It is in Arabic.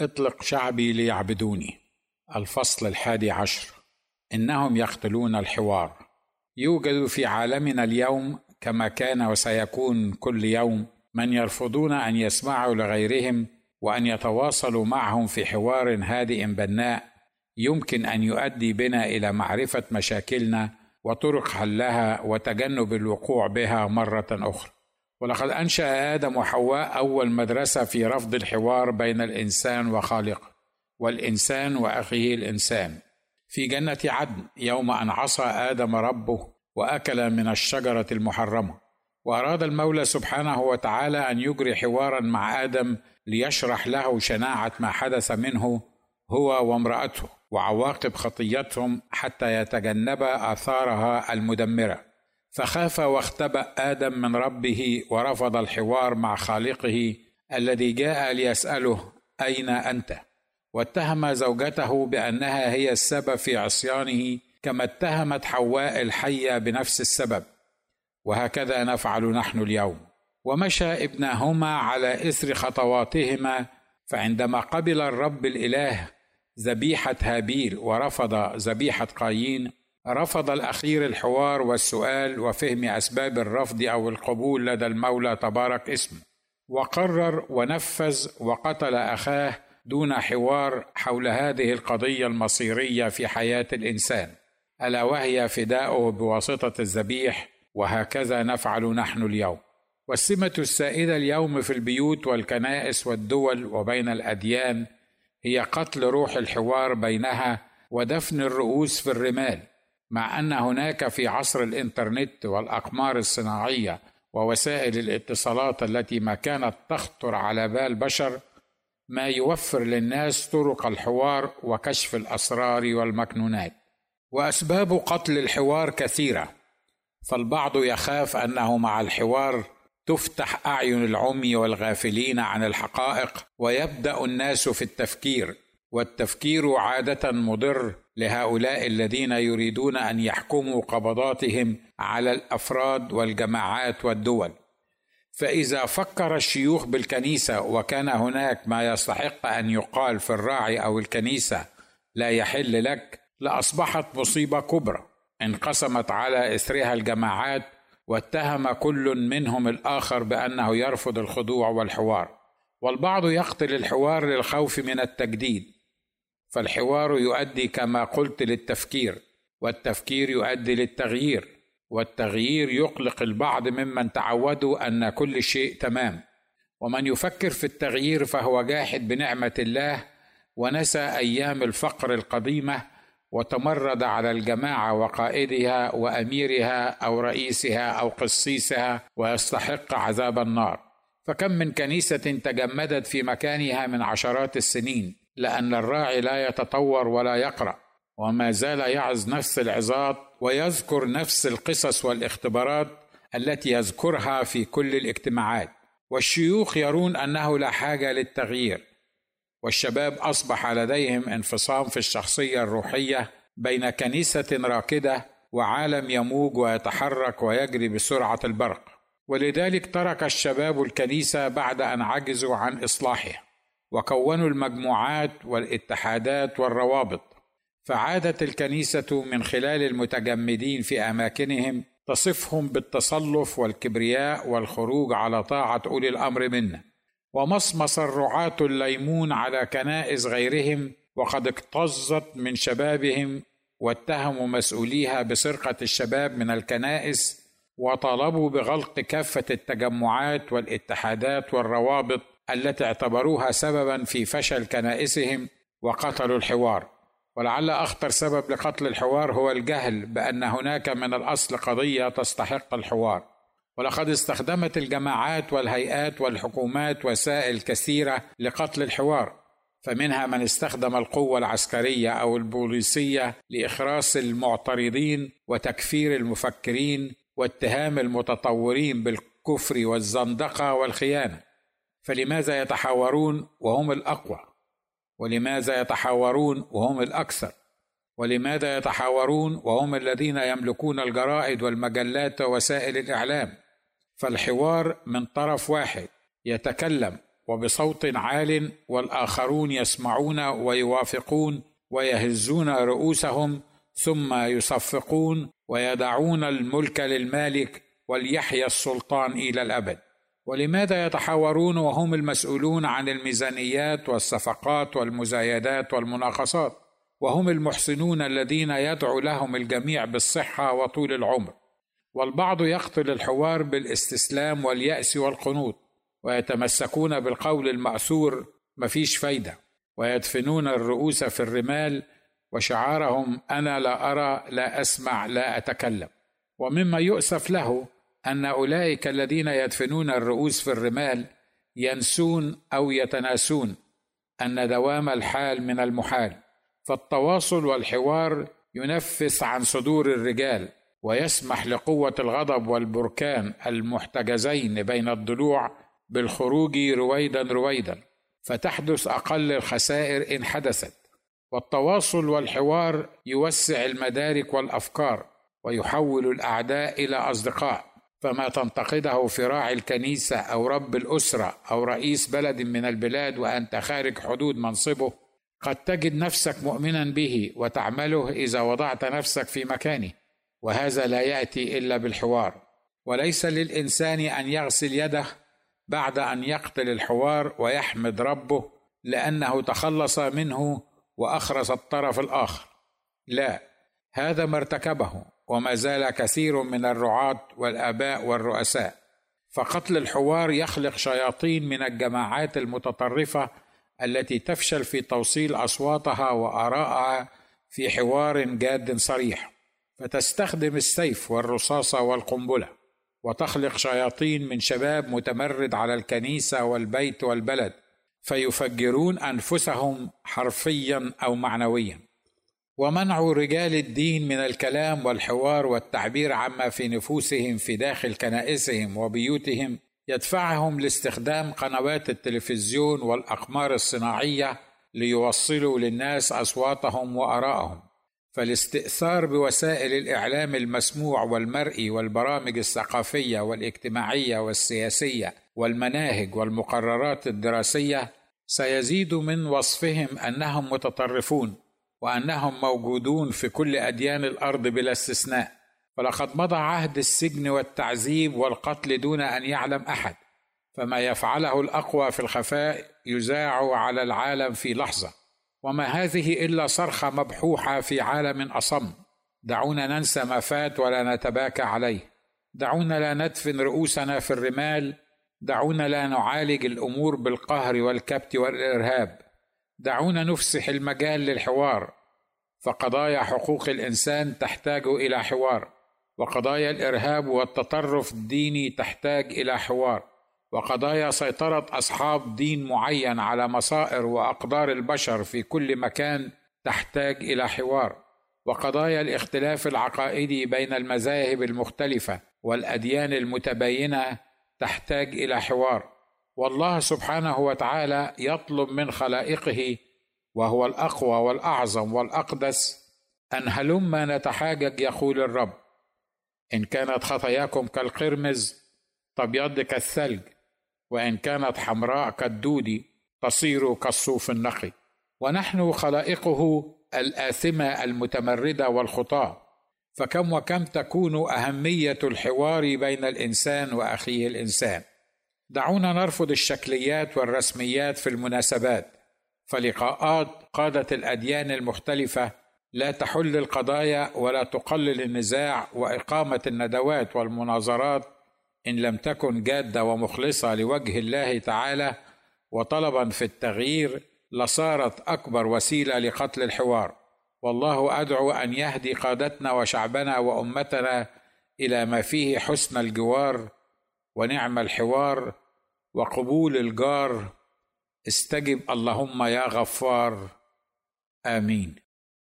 اطلق شعبي ليعبدوني. الفصل الحادي عشر. إنهم يقتلون الحوار. يوجد في عالمنا اليوم كما كان وسيكون كل يوم من يرفضون أن يسمعوا لغيرهم وأن يتواصلوا معهم في حوار هادئ بناء. يمكن أن يؤدي بنا إلى معرفة مشاكلنا وطرق حلها وتجنب الوقوع بها مرة أخرى. ولقد أنشأ آدم وحواء أول مدرسة في رفض الحوار بين الإنسان وخالقه والإنسان وأخيه الإنسان. في جنة عدن يوم أن عصى آدم ربه وأكل من الشجرة المحرمة. وأراد المولى سبحانه وتعالى أن يجري حوارا مع آدم ليشرح له شناعة ما حدث منه هو وامرأته وعواقب خطيتهم حتى يتجنب آثارها المدمرة. فخاف واختبأ آدم من ربه ورفض الحوار مع خالقه الذي جاء ليسأله أين أنت؟ واتهم زوجته بأنها هي السبب في عصيانه كما اتهمت حواء الحيه بنفس السبب. وهكذا نفعل نحن اليوم. ومشى ابنهما على إثر خطواتهما فعندما قبل الرب الإله ذبيحة هابيل ورفض ذبيحة قايين رفض الأخير الحوار والسؤال وفهم أسباب الرفض أو القبول لدى المولى تبارك اسمه وقرر ونفذ وقتل أخاه دون حوار حول هذه القضية المصيرية في حياة الإنسان. ألا وهي فداؤه بواسطة الذبيح وهكذا نفعل نحن اليوم. والسمة السائدة اليوم في البيوت والكنائس والدول وبين الأديان هي قتل روح الحوار بينها ودفن الرؤوس في الرمال. مع أن هناك في عصر الإنترنت والأقمار الصناعية ووسائل الاتصالات التي ما كانت تخطر على بال بشر ما يوفر للناس طرق الحوار وكشف الأسرار والمكنونات. وأسباب قتل الحوار كثيرة فالبعض يخاف أنه مع الحوار تفتح أعين العمي والغافلين عن الحقائق ويبدأ الناس في التفكير والتفكير عادة مضر لهؤلاء الذين يريدون أن يحكموا قبضاتهم على الأفراد والجماعات والدول. فإذا فكر الشيوخ بالكنيسة وكان هناك ما يستحق أن يقال في الراعي أو الكنيسة لا يحل لك لأصبحت مصيبة كبرى. انقسمت على إثرها الجماعات واتهم كل منهم الآخر بأنه يرفض الخضوع والحوار. والبعض يقتل الحوار للخوف من التجديد. فالحوار يؤدي كما قلت للتفكير والتفكير يؤدي للتغيير والتغيير يقلق البعض ممن تعودوا أن كل شيء تمام. ومن يفكر في التغيير فهو جاحد بنعمة الله ونسى أيام الفقر القديمة وتمرد على الجماعة وقائدها وأميرها أو رئيسها أو قسيسها ويستحق عذاب النار. فكم من كنيسة تجمدت في مكانها من عشرات السنين. لأن الراعي لا يتطور ولا يقرأ وما زال يعظ نفس العظات ويذكر نفس القصص والاختبارات التي يذكرها في كل الاجتماعات. والشيوخ يرون أنه لا حاجة للتغيير والشباب أصبح لديهم انفصام في الشخصية الروحية بين كنيسة راكدة وعالم يموج ويتحرك ويجري بسرعة البرق. ولذلك ترك الشباب الكنيسة بعد أن عجزوا عن اصلاحها وكونوا المجموعات والاتحادات والروابط. فعادت الكنيسة من خلال المتجمدين في أماكنهم تصفهم بالتصلف والكبرياء والخروج على طاعة أولي الأمر منا ومصمص الرعاة الليمون على كنائس غيرهم وقد اكتظت من شبابهم واتهموا مسؤوليها بسرقة الشباب من الكنائس وطالبوا بغلق كافة التجمعات والاتحادات والروابط التي اعتبروها سببا في فشل كنائسهم وقتلوا الحوار. ولعل أخطر سبب لقتل الحوار هو الجهل بأن هناك من الأصل قضية تستحق الحوار. ولقد استخدمت الجماعات والهيئات والحكومات وسائل كثيرة لقتل الحوار فمنها من استخدم القوة العسكرية أو البوليسية لإخراس المعترضين وتكفير المفكرين واتهام المتطورين بالكفر والزندقة والخيانة. فلماذا يتحاورون وهم الأقوى؟ ولماذا يتحاورون وهم الأكثر؟ ولماذا يتحاورون وهم الذين يملكون الجرائد والمجلات ووسائل الإعلام؟ فالحوار من طرف واحد يتكلم وبصوت عال والآخرون يسمعون ويوافقون ويهزون رؤوسهم ثم يصفقون ويدعون الملك للمالك وليحيا السلطان إلى الأبد. ولماذا يتحاورون وهم المسؤولون عن الميزانيات والصفقات والمزايدات والمناقصات؟ وهم المحسنون الذين يدعو لهم الجميع بالصحة وطول العمر. والبعض يقتل الحوار بالاستسلام واليأس والقنوط ويتمسكون بالقول المأثور مفيش فايدة ويدفنون الرؤوس في الرمال وشعارهم أنا لا أرى لا أسمع لا أتكلم ومما يؤسف له أن أولئك الذين يدفنون الرؤوس في الرمال ينسون أو يتناسون أن دوام الحال من المحال فالتواصل والحوار ينفس عن صدور الرجال ويسمح لقوة الغضب والبركان المحتجزين بين الضلوع بالخروج رويدا رويدا فتحدث أقل الخسائر إن حدثت. والتواصل والحوار يوسع المدارك والأفكار ويحول الأعداء إلى أصدقاء. فما تنتقده في راعي الكنيسة أو رب الأسرة أو رئيس بلد من البلاد وأنت خارج حدود منصبه قد تجد نفسك مؤمنا به وتعمله إذا وضعت نفسك في مكانه وهذا لا يأتي إلا بالحوار. وليس للإنسان أن يغسل يده بعد أن يقتل الحوار ويحمد ربه لأنه تخلص منه وأخرس الطرف الآخر. لا هذا ما ارتكبه. وما زال كثير من الرعاة والآباء والرؤساء. فقتل الحوار يخلق شياطين من الجماعات المتطرفة التي تفشل في توصيل أصواتها وآرائها في حوار جاد صريح. فتستخدم السيف والرصاصه والقنبلة وتخلق شياطين من شباب متمرد على الكنيسة والبيت والبلد فيفجرون أنفسهم حرفيا أو معنويا. ومنع رجال الدين من الكلام والحوار والتعبير عما في نفوسهم في داخل كنائسهم وبيوتهم يدفعهم لاستخدام قنوات التلفزيون والأقمار الصناعية ليوصلوا للناس أصواتهم وآرائهم. فالاستئثار بوسائل الإعلام المسموع والمرئي والبرامج الثقافية والاجتماعية والسياسية والمناهج والمقررات الدراسية سيزيد من وصفهم أنهم متطرفون. وأنهم موجودون في كل أديان الأرض بلا استثناء. ولقد مضى عهد السجن والتعذيب والقتل دون أن يعلم أحد. فما يفعله الأقوى في الخفاء يذاع على العالم في لحظة. وما هذه إلا صرخة مبحوحة في عالم أصم. دعونا ننسى ما فات ولا نتباكى عليه. دعونا لا ندفن رؤوسنا في الرمال. دعونا لا نعالج الأمور بالقهر والكبت والإرهاب. دعونا نفسح المجال للحوار. فقضايا حقوق الإنسان تحتاج إلى حوار وقضايا الإرهاب والتطرف الديني تحتاج إلى حوار وقضايا سيطرة أصحاب دين معين على مصائر وأقدار البشر في كل مكان تحتاج إلى حوار وقضايا الاختلاف العقائدي بين المذاهب المختلفة والأديان المتباينة تحتاج إلى حوار. والله سبحانه وتعالى يطلب من خلائقه وهو الأقوى والأعظم والأقدس أن هلما نتحاجج يقول الرب. إن كانت خطاياكم كالقرمز تبيض كالثلج وإن كانت حمراء كالدود تصير كالصوف النقي ونحن خلائقه الآثمة المتمردة والخطاة. فكم وكم تكون أهمية الحوار بين الإنسان وأخيه الإنسان. دعونا نرفض الشكليات والرسميات في المناسبات فلقاءات قادة الأديان المختلفة لا تحل القضايا ولا تقلل النزاع وإقامة الندوات والمناظرات إن لم تكن جادة ومخلصة لوجه الله تعالى وطلبا في التغيير لصارت أكبر وسيلة لقتل الحوار. والله أدعو أن يهدي قادتنا وشعبنا وأمتنا إلى ما فيه حسن الجوار ونعم الحوار وقبول الجار استجب اللهم يا غفار. آمين.